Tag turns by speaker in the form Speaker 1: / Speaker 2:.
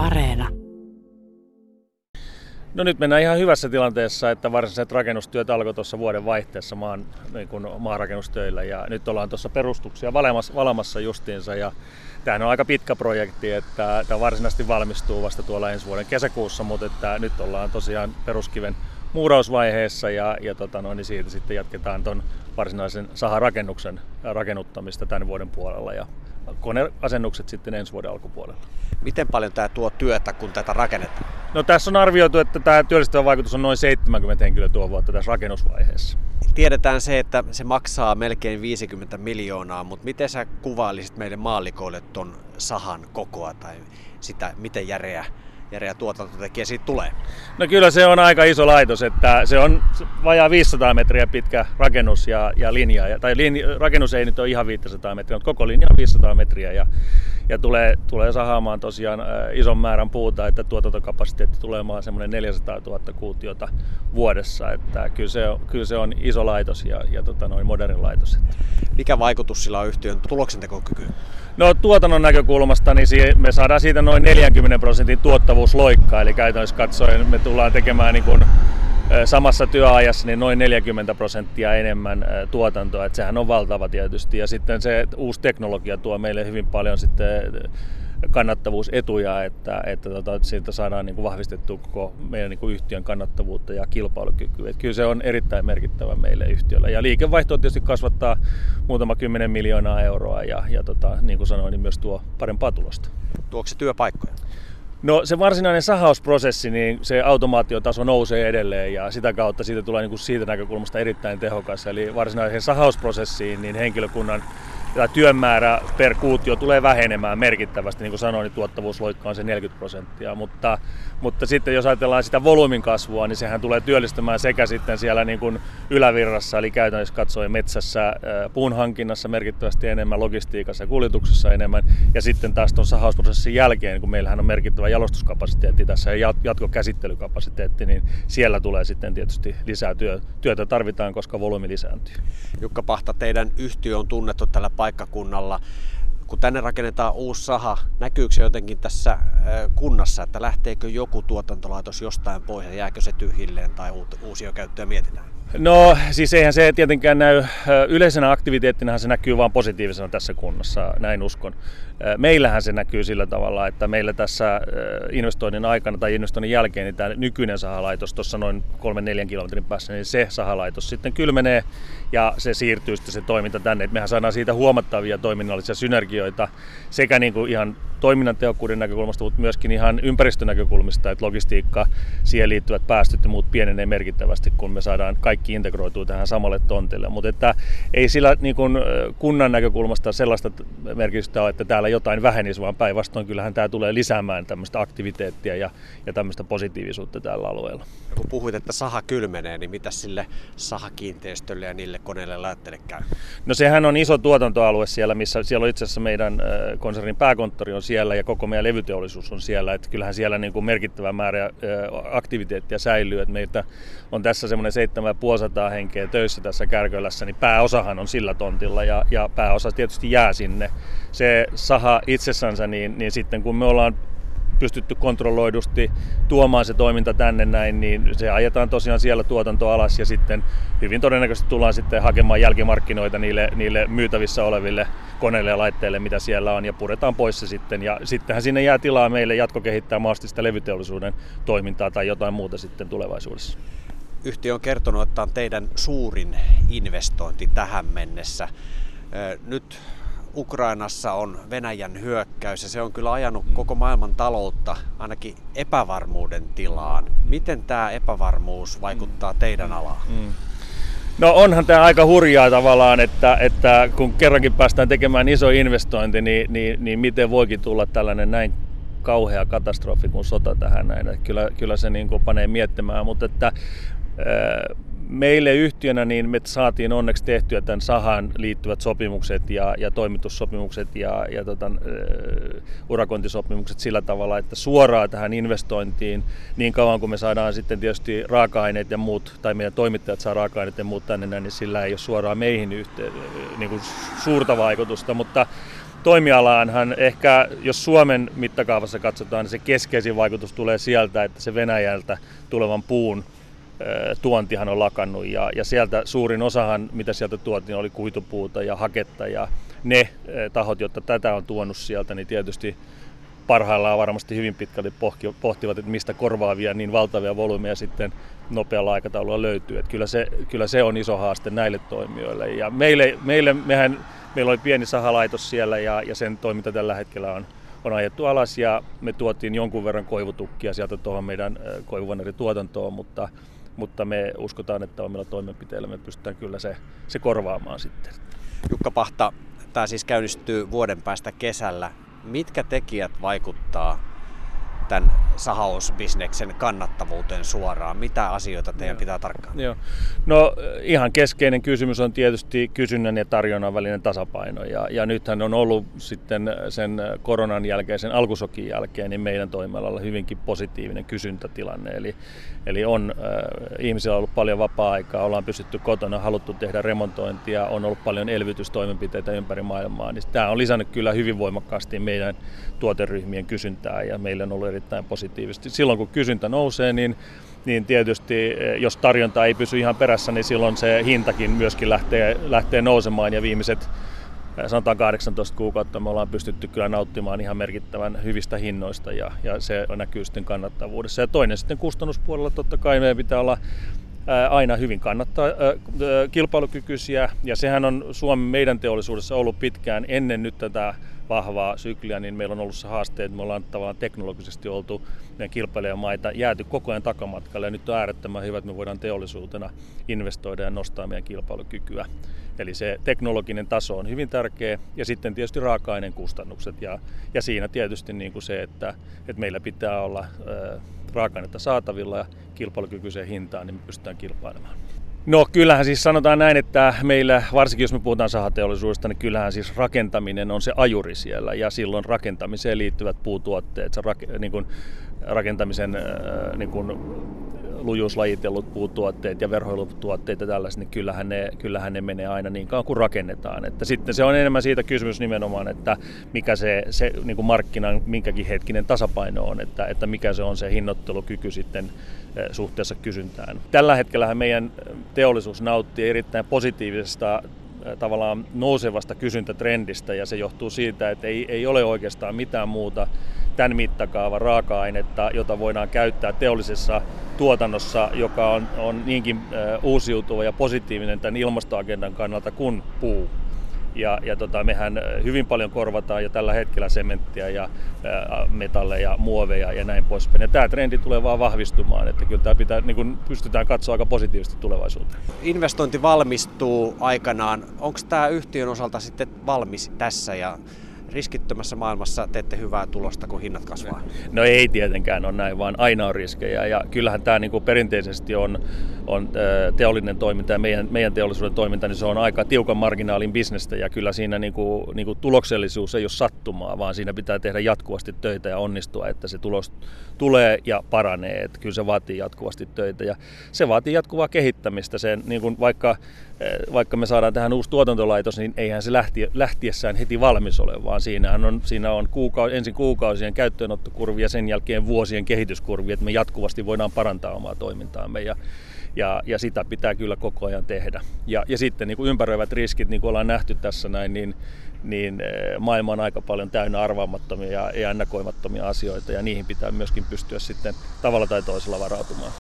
Speaker 1: Areena.
Speaker 2: No nyt mennään ihan hyvässä tilanteessa, että varsinaiset rakennustyöt alkoi tuossa vuoden vaihteessa maan, niin kuin maanrakennustöillä. Ja nyt ollaan tuossa perustuksia valemassa, valamassa justiinsa. Ja tämähän on aika pitkä projekti, että tämä varsinaisesti valmistuu vasta tuolla ensi vuoden kesäkuussa, mutta että nyt ollaan tosiaan peruskiven muurausvaiheessa ja, ja tota noin, niin siitä sitten jatketaan tuon varsinaisen saharakennuksen rakennuttamista tämän vuoden puolella. Ja koneasennukset sitten ensi vuoden alkupuolella.
Speaker 3: Miten paljon tämä tuo työtä, kun tätä rakennetaan?
Speaker 2: No tässä on arvioitu, että tämä työllistävä vaikutus on noin 70 henkilöä tuo vuotta tässä rakennusvaiheessa.
Speaker 3: Tiedetään se, että se maksaa melkein 50 miljoonaa, mutta miten sä kuvailisit meille maallikoille ton sahan kokoa tai sitä, miten järeä järeä tuotantotekijä siitä tulee?
Speaker 2: No kyllä se on aika iso laitos, että se on vajaa 500 metriä pitkä rakennus ja, ja linja. Tai linja, rakennus ei nyt ole ihan 500 metriä, mutta koko linja on 500 metriä ja, ja tulee, tulee sahaamaan tosiaan ison määrän puuta, että tuotantokapasiteetti tulee maan semmoinen 400 000 kuutiota vuodessa. Että kyllä, se on, kyllä se on iso laitos ja, ja tota noin moderni laitos.
Speaker 3: Mikä vaikutus sillä on yhtiön tuloksentekokykyyn?
Speaker 2: No tuotannon näkökulmasta niin me saadaan siitä noin 40 prosentin tuottavuusloikkaa, eli käytännössä katsoen me tullaan tekemään niin kuin samassa työajassa niin noin 40 prosenttia enemmän tuotantoa, että sehän on valtava tietysti. Ja sitten se uusi teknologia tuo meille hyvin paljon sitten kannattavuusetuja, että, että, tota, siitä saadaan niin kuin vahvistettua koko meidän niin kuin yhtiön kannattavuutta ja kilpailukykyä. Että kyllä se on erittäin merkittävä meille yhtiöllä. Ja liikevaihto tietysti kasvattaa muutama kymmenen miljoonaa euroa ja, ja tota, niin kuin sanoin, niin myös tuo parempaa tulosta.
Speaker 3: Tuoko se työpaikkoja?
Speaker 2: No se varsinainen sahausprosessi, niin se automaatiotaso nousee edelleen ja sitä kautta siitä tulee niin kuin siitä näkökulmasta erittäin tehokas. Eli varsinaiseen sahausprosessiin niin henkilökunnan ja työmäärä per kuutio tulee vähenemään merkittävästi, niin kuin sanoin, niin tuottavuusloikka on se 40 prosenttia, mutta, mutta sitten jos ajatellaan sitä volyymin kasvua, niin sehän tulee työllistämään sekä sitten siellä niin kuin ylävirrassa, eli käytännössä katsoen metsässä, puun hankinnassa merkittävästi enemmän, logistiikassa ja kuljetuksessa enemmän, ja sitten taas tuon sahausprosessin jälkeen, kun meillähän on merkittävä jalostuskapasiteetti tässä ja jatkokäsittelykapasiteetti, niin siellä tulee sitten tietysti lisää työ, työtä tarvitaan, koska volyymi lisääntyy.
Speaker 3: Jukka Pahta, teidän yhtiö on tunnettu tällä paikkakunnalla. Kun tänne rakennetaan uusi saha, näkyykö se jotenkin tässä kunnassa, että lähteekö joku tuotantolaitos jostain pois ja jääkö se tyhjilleen tai uusia käyttöä mietitään?
Speaker 2: No siis eihän se tietenkään näy, yleisenä aktiviteettina se näkyy vain positiivisena tässä kunnassa, näin uskon. Meillähän se näkyy sillä tavalla, että meillä tässä investoinnin aikana tai investoinnin jälkeen niin tämä nykyinen sahalaitos tuossa noin 3-4 kilometrin päässä, niin se sahalaitos sitten kylmenee ja se siirtyy sitten se toiminta tänne. Et mehän saadaan siitä huomattavia toiminnallisia synergioita sekä niin kuin ihan toiminnan tehokkuuden näkökulmasta, mutta myöskin ihan ympäristönäkökulmista, että logistiikka, siihen liittyvät päästöt ja muut pienenee merkittävästi, kun me saadaan kaikki integroitua tähän samalle tontille. Mutta että ei sillä niin kuin kunnan näkökulmasta sellaista merkitystä ole, että täällä jotain vähenisi, vaan päinvastoin kyllähän tämä tulee lisäämään tämmöistä aktiviteettia ja, ja tämmöistä positiivisuutta tällä alueella.
Speaker 3: Ja kun puhuit, että saha kylmenee, niin mitä sille sahakiinteistölle ja niille koneille laitteille käy?
Speaker 2: No sehän on iso tuotantoalue siellä, missä siellä on itse asiassa meidän konsernin pääkonttori on siellä ja koko meidän levyteollisuus on siellä. Että kyllähän siellä niin kuin merkittävä määrä aktiviteettia säilyy. Että meitä on tässä semmoinen 7500 henkeä töissä tässä Kärkölässä, niin pääosahan on sillä tontilla ja, ja pääosa tietysti jää sinne. Se saha itsessänsä, niin, niin sitten kun me ollaan pystytty kontrolloidusti tuomaan se toiminta tänne näin, niin se ajetaan tosiaan siellä tuotanto alas ja sitten hyvin todennäköisesti tullaan sitten hakemaan jälkimarkkinoita niille, niille myytävissä oleville koneille ja laitteille, mitä siellä on ja puretaan pois se sitten. Ja sittenhän sinne jää tilaa meille jatkokehittää maastista levyteollisuuden toimintaa tai jotain muuta sitten tulevaisuudessa.
Speaker 3: Yhtiö on kertonut, että on teidän suurin investointi tähän mennessä. Nyt Ukrainassa on Venäjän hyökkäys ja se on kyllä ajanut mm. koko maailman taloutta ainakin epävarmuuden tilaan. Miten tämä epävarmuus vaikuttaa teidän alaan? Mm.
Speaker 2: No onhan tämä aika hurjaa tavallaan, että, että kun kerrankin päästään tekemään iso investointi, niin, niin, niin miten voikin tulla tällainen näin kauhea katastrofi kuin sota tähän näin. Kyllä, kyllä se niin kuin panee miettimään, mutta että meille yhtiönä niin me saatiin onneksi tehtyä tämän sahan liittyvät sopimukset ja, ja toimitussopimukset ja, ja tota, uh, urakointisopimukset sillä tavalla, että suoraan tähän investointiin niin kauan kuin me saadaan sitten tietysti raaka-aineet ja muut, tai meidän toimittajat saa raaka-aineet ja muut tänne, niin sillä ei ole suoraan meihin yhteen, niin kuin suurta vaikutusta, mutta toimialaanhan ehkä, jos Suomen mittakaavassa katsotaan, niin se keskeisin vaikutus tulee sieltä, että se Venäjältä tulevan puun tuontihan on lakannut ja, ja sieltä suurin osahan, mitä sieltä tuotiin, oli kuitupuuta ja haketta ja ne tahot, jotka tätä on tuonut sieltä, niin tietysti parhaillaan varmasti hyvin pitkälti pohtivat, että mistä korvaavia niin valtavia volyymeja sitten nopealla aikataululla löytyy. Että kyllä, se, kyllä se on iso haaste näille toimijoille. Ja meille, meille mehän, meillä oli pieni sahalaitos siellä ja, ja sen toiminta tällä hetkellä on, on ajettu alas ja me tuotiin jonkun verran koivutukkia sieltä tuohon meidän koivuvanerituotantoon, mutta, mutta me uskotaan, että omilla toimenpiteillä me pystytään kyllä se, se korvaamaan sitten.
Speaker 3: Jukka Pahta, tämä siis käynnistyy vuoden päästä kesällä mitkä tekijät vaikuttaa tämän sahausbisneksen kannattavuuteen suoraan? Mitä asioita teidän Joo. pitää tarkkaan?
Speaker 2: Joo. No ihan keskeinen kysymys on tietysti kysynnän ja tarjonnan välinen tasapaino. Ja, ja nythän on ollut sitten sen koronan jälkeen, sen alkusokin jälkeen, niin meidän toimialalla hyvinkin positiivinen kysyntätilanne. Eli, eli on, äh, ihmisillä ollut paljon vapaa-aikaa, ollaan pystytty kotona, haluttu tehdä remontointia, on ollut paljon elvytystoimenpiteitä ympäri maailmaa. Niin tämä on lisännyt kyllä hyvin voimakkaasti meidän tuoteryhmien kysyntää ja meillä on ollut erittäin positiivisesti. Silloin kun kysyntä nousee, niin niin tietysti eh, jos tarjonta ei pysy ihan perässä, niin silloin se hintakin myöskin lähtee, lähtee nousemaan ja viimeiset eh, sanotaan 18 kuukautta me ollaan pystytty kyllä nauttimaan ihan merkittävän hyvistä hinnoista ja, ja se näkyy sitten kannattavuudessa. Ja toinen sitten kustannuspuolella totta kai meidän pitää olla eh, aina hyvin kannattaa kilpailukykyisiä ja sehän on Suomen meidän teollisuudessa ollut pitkään ennen nyt tätä vahvaa sykliä, niin meillä on ollut se haaste, että me ollaan tavallaan teknologisesti oltu meidän kilpailijamaita jääty koko ajan takamatkalle ja nyt on äärettömän hyvä, että me voidaan teollisuutena investoida ja nostaa meidän kilpailukykyä. Eli se teknologinen taso on hyvin tärkeä ja sitten tietysti raaka-aineen kustannukset ja, ja siinä tietysti niin kuin se, että, että meillä pitää olla ää, raaka-ainetta saatavilla ja kilpailukykyiseen hintaan, niin me pystytään kilpailemaan. No kyllähän siis sanotaan näin, että meillä, varsinkin jos me puhutaan sahateollisuudesta, niin kyllähän siis rakentaminen on se ajuri siellä. Ja silloin rakentamiseen liittyvät puutuotteet, se rak, niin kuin rakentamisen äh, niin kuin lujuuslajitellut puutuotteet ja verhoilutuotteet ja tällaiset, niin kyllähän ne, kyllähän ne menee aina niin kauan kuin rakennetaan. Että sitten se on enemmän siitä kysymys nimenomaan, että mikä se, se niin kuin markkinan minkäkin hetkinen tasapaino on, että, että mikä se on se hinnoittelukyky sitten eh, suhteessa kysyntään. Tällä hetkellä meidän teollisuus nauttii erittäin positiivisesta eh, tavallaan nousevasta kysyntätrendistä ja se johtuu siitä, että ei, ei ole oikeastaan mitään muuta tämän mittakaavan raaka-ainetta, jota voidaan käyttää teollisessa tuotannossa, joka on, on niinkin uusiutuva ja positiivinen tämän ilmastoagendan kannalta kuin puu. Ja, ja tota, mehän hyvin paljon korvataan jo tällä hetkellä sementtiä ja metalleja, muoveja ja näin poispäin. Ja tämä trendi tulee vaan vahvistumaan, että kyllä tämä pitää, niin pystytään katsoa aika positiivisesti tulevaisuuteen.
Speaker 3: Investointi valmistuu aikanaan. Onko tämä yhtiön osalta sitten valmis tässä ja riskittömässä maailmassa teette hyvää tulosta, kun hinnat kasvaa?
Speaker 2: No ei tietenkään ole näin, vaan aina on riskejä. Ja kyllähän tämä niin kuin perinteisesti on, on teollinen toiminta ja meidän, meidän teollisuuden toiminta, niin se on aika tiukan marginaalin bisnestä ja kyllä siinä niin kuin, niin kuin tuloksellisuus ei ole sattumaa, vaan siinä pitää tehdä jatkuvasti töitä ja onnistua, että se tulos tulee ja paranee. Että kyllä se vaatii jatkuvasti töitä ja se vaatii jatkuvaa kehittämistä. Sen, niin kuin vaikka, vaikka me saadaan tähän uusi tuotantolaitos, niin eihän se lähti, lähtiessään heti valmis ole, vaan siinähän on, siinä on kuukau- ensin kuukausien käyttöönottokurvi ja sen jälkeen vuosien kehityskurvi, että me jatkuvasti voidaan parantaa omaa toimintaamme ja, ja, ja sitä pitää kyllä koko ajan tehdä. Ja, ja sitten niin kuin ympäröivät riskit, niin kuin ollaan nähty tässä näin, niin, niin eh, maailma on aika paljon täynnä arvaamattomia ja ennakoimattomia asioita ja niihin pitää myöskin pystyä sitten tavalla tai toisella varautumaan.